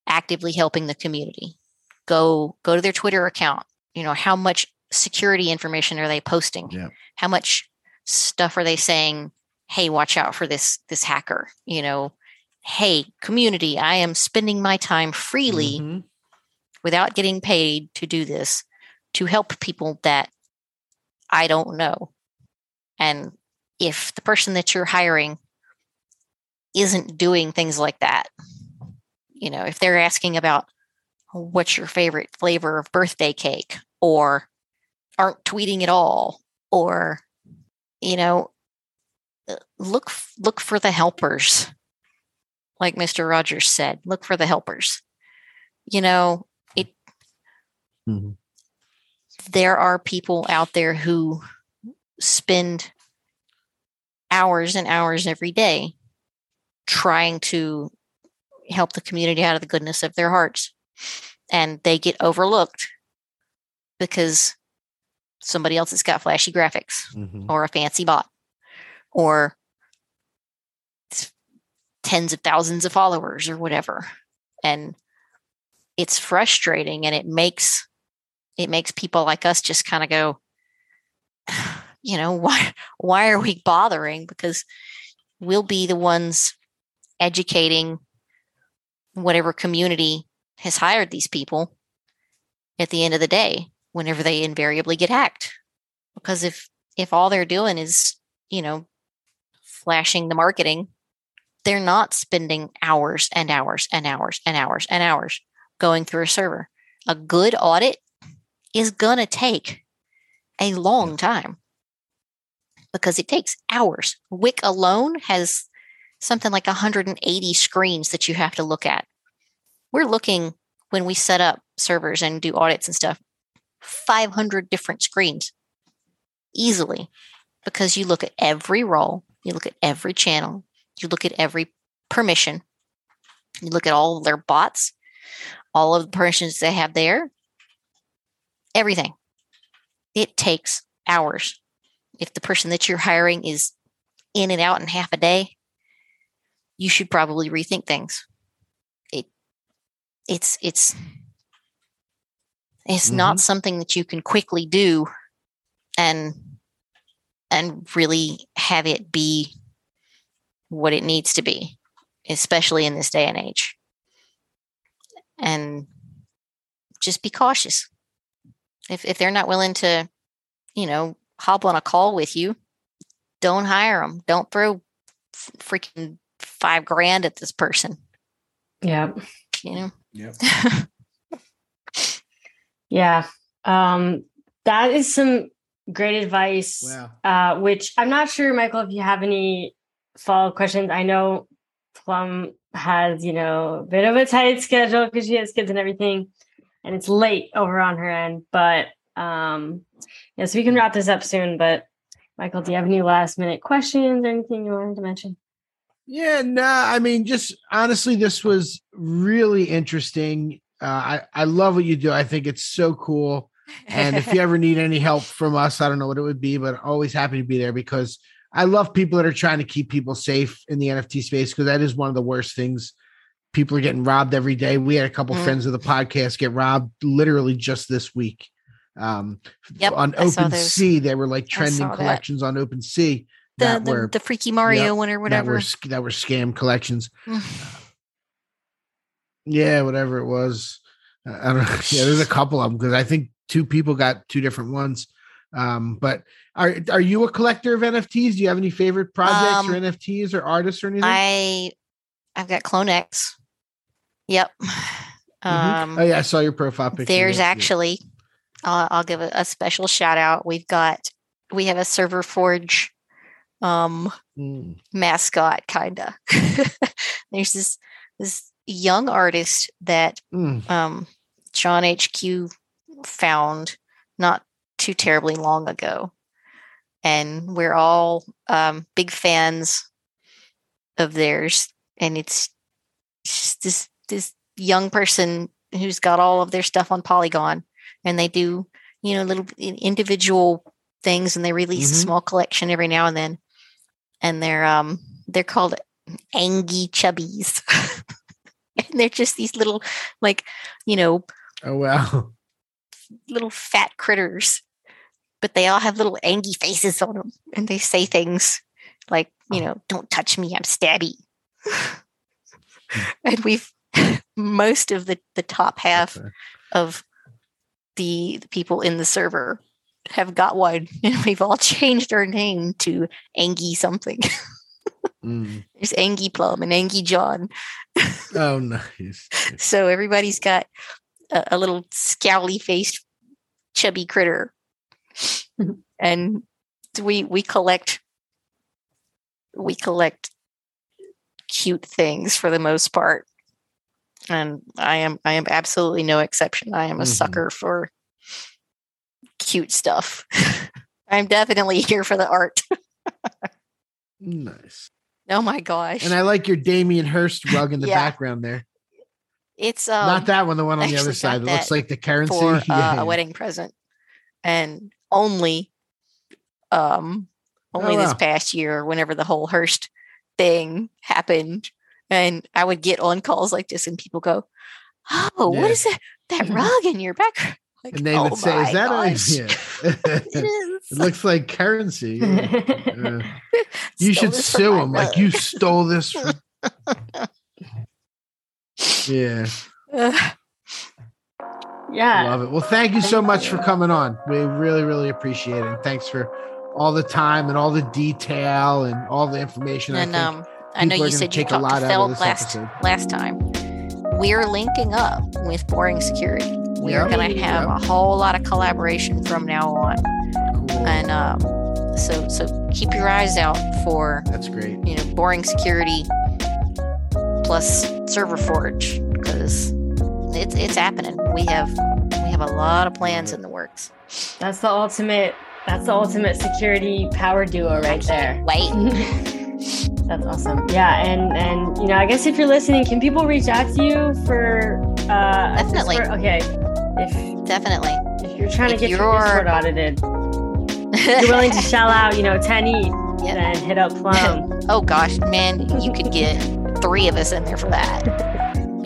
actively helping the community go go to their twitter account you know how much security information are they posting Yeah. how much stuff are they saying hey watch out for this this hacker you know hey community i am spending my time freely Mhm. without getting paid to do this to help people that i don't know. And if the person that you're hiring isn't doing things like that you know if they're asking about what's your favorite flavor of birthday cake? or aren't tweeting at all or you know uh, look look for the helpers like mr rogers said look for the helpers you know it Mhm. there are people out there who spend hours and hours every day trying to help the community out of the goodness of their hearts and they get overlooked because somebody else has got flashy graphics Mhm. or a fancy bot or tens of thousands of followers or whatever and it's frustrating and it makes it makes people like us just kind of go you know, why why are we bothering? Because we'll be the ones educating whatever community has hired these people at the end of the day whenever they invariably get hacked because if if all they're doing is you know flashing the marketing they're not spending hours and hours and hours and hours and hours going through a server. A good audit is going to take a long time because it takes hours. Wick alone has something like 180 screens that you have to look at. We're looking when we set up servers and do audits and stuff 500 different screens easily because you look at every role you look at every channel you look at every permission. You look at all of their bots all of the permissions they have there. Everything. It takes hours. If the person that you're hiring is in and out in half a day you should probably rethink things. It it's it's it's Mm-hmm. not something that you can quickly do and and really have it be what it needs to be especially in this day and age and just be cautious if if they're not willing to you know hop on a call with you don't hire them don't throw f- freaking 5 grand at this person Yeah. you know Yep. Yeah. Um, that is some great advice. Wow. Uh, which I'm not sure, Michael, if you have any follow up questions. I know Plum has, you know, a bit of a tight schedule because she has kids and everything, and it's late over on her end. But um, yes, we can wrap this up soon. But Michael, do you have any last minute questions or anything you wanted to mention? Yeah, no, I mean, just honestly, this was really interesting. Uh, I I love what you do. I think it's so cool. And if you ever need any help from us, I don't know what it would be, but always happy to be there because I love people that are trying to keep people safe in the NFT space because that is one of the worst things. People are getting robbed every day. We had a couple Mm. friends of the podcast get robbed literally just this week. Um, Yep, on. OpenSea, they were like trending saw that. collections on OpenSea the that the, were the freaky mario Yep, one or that whatever were that were scam collections. Yeah, whatever it was. Uh, I don't know. Yeah, there's a couple of them because I think two people got two different ones. Um, but are are you a collector of NFTs? Do you have any favorite projects or Um, NFTs or artists or anything? I I've got Clone X. Yep. Mhm. Um, oh yeah, I saw your profile picture. there's yeah. actually, I'll, I'll give a, a special shout out. We've got we have a Server Forge um, Mm. mascot, kinda. there's this this young artist that Mm. um, John HQ found not too terribly long ago. And we're all um, big fans of theirs. And it's just this this young person who's got all of their stuff on Polygon, and they do you know little individual things, and they release a Mhm. small collection every now and then. And they're um they're called Angie Chubbies. and they're just these little like you know Oh wow. little fat critters, but they all have little angry faces on them, and they say things like, you know, "Don't touch me, I'm stabby." and we've most of the the top half Okay. of the, the people in the server have got one, and we've all changed our name to Angie something. Mm. There's Angie Plum and Angie John. Oh nice. So everybody's got a, a little scowly faced chubby critter. and we we collect we collect cute things for the most part. And I am I am absolutely no exception. I am a Mhm. sucker for cute stuff. I'm definitely here for the art. Nice. Oh my gosh. And I like your Damien Hirst rug in the Yeah. background there. it's um, Not that one, the one on the other side. It looks like the currency. for uh, yeah. a wedding present, and only, um, only Oh, this past year, whenever the whole Hirst thing happened, and I would get on calls like this, and people go, "Oh, Yeah. what is that? That rug in your back?" and they oh would say, "Is that gosh. a?" Yeah. It is. it looks like currency. Yeah. You should sue my him. Like you stole this. From... yeah, yeah. love it. Well, thank you so much for coming on. We really, really appreciate it. And thanks for all the time and all the detail and all the information. I And think um, I know you said you a talked lot to this last episode. last time. We're linking up with Boring Security. We're going to have Yep. a whole lot of collaboration from now on, Cool. and um, so so keep your eyes out for That's great. you know Boring Security plus Server Forge because it's it's happening. We have we have a lot of plans in the works. That's the ultimate. That's the ultimate security power duo right there. Wait. That's awesome. Yeah, and and you know, I guess if you're listening, can people reach out to you for uh Definitely. Okay. If Definitely. if you're trying If to get your Discord audited, you're willing to shell out, you know, 10 E, Yep. then hit up Plum. Oh gosh, man, you could get three of us in there for that.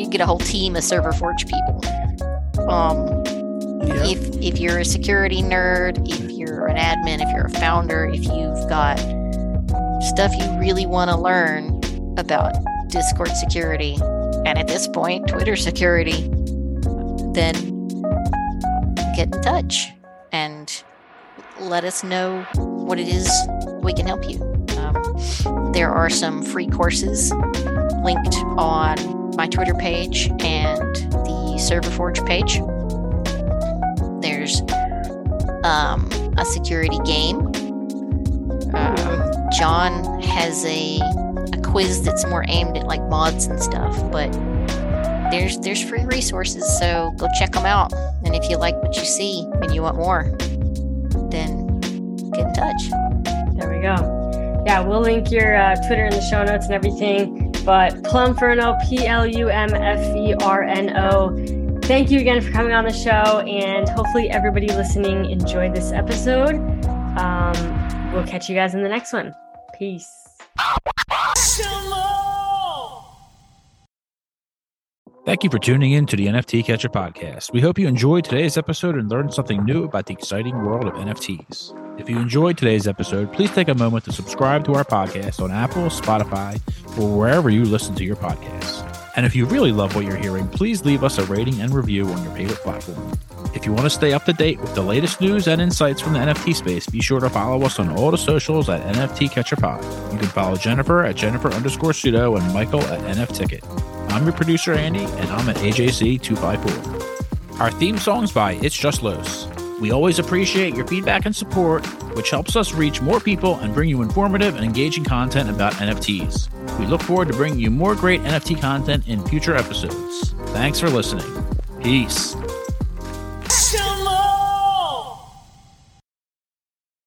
You get a whole team of Server Forge people. Um, Yep. if if you're a security nerd, if you're an admin, if you're a founder, if you've got stuff you really want to learn about Discord security, and at this point, Twitter security, then get in touch and let us know what it is we can help you. Um, there are some free courses linked on my Twitter page and the Server Forge page. There's um, a security game. Um, John has a, a quiz that's more aimed at like mods and stuff, but there's there's free resources, so go check them out. And if you like what you see and you want more, then get in touch. There we go. Yeah, we'll link your uh, Twitter in the show notes and everything. But Plumferno, P L U M F E R N O. Thank you again for coming on the show, and hopefully everybody listening enjoyed this episode. Um, we'll catch you guys in the next one. Peace. Thank you for tuning in to the NFT Catcher podcast. We hope you enjoyed today's episode and learned something new about the exciting world of NFTs. If you enjoyed today's episode, please take a moment to subscribe to our podcast on Apple, Spotify, or wherever you listen to your podcasts. And if you really love what you're hearing, please leave us a rating and review on your favorite platform. If you want to stay up to date with the latest news and insights from the NFT space, be sure to follow us on all the socials at NFT Catcher Pod. You can follow Jennifer at Jennifer underscore pseudo and Michael at NF Ticket. I'm your producer, Andy, and I'm at AJC254. Our theme song's by It's Just Los. We always appreciate your feedback and support, which helps us reach more people and bring you informative and engaging content about NFTs. We look forward to bringing you more great NFT content in future episodes. Thanks for listening. Peace.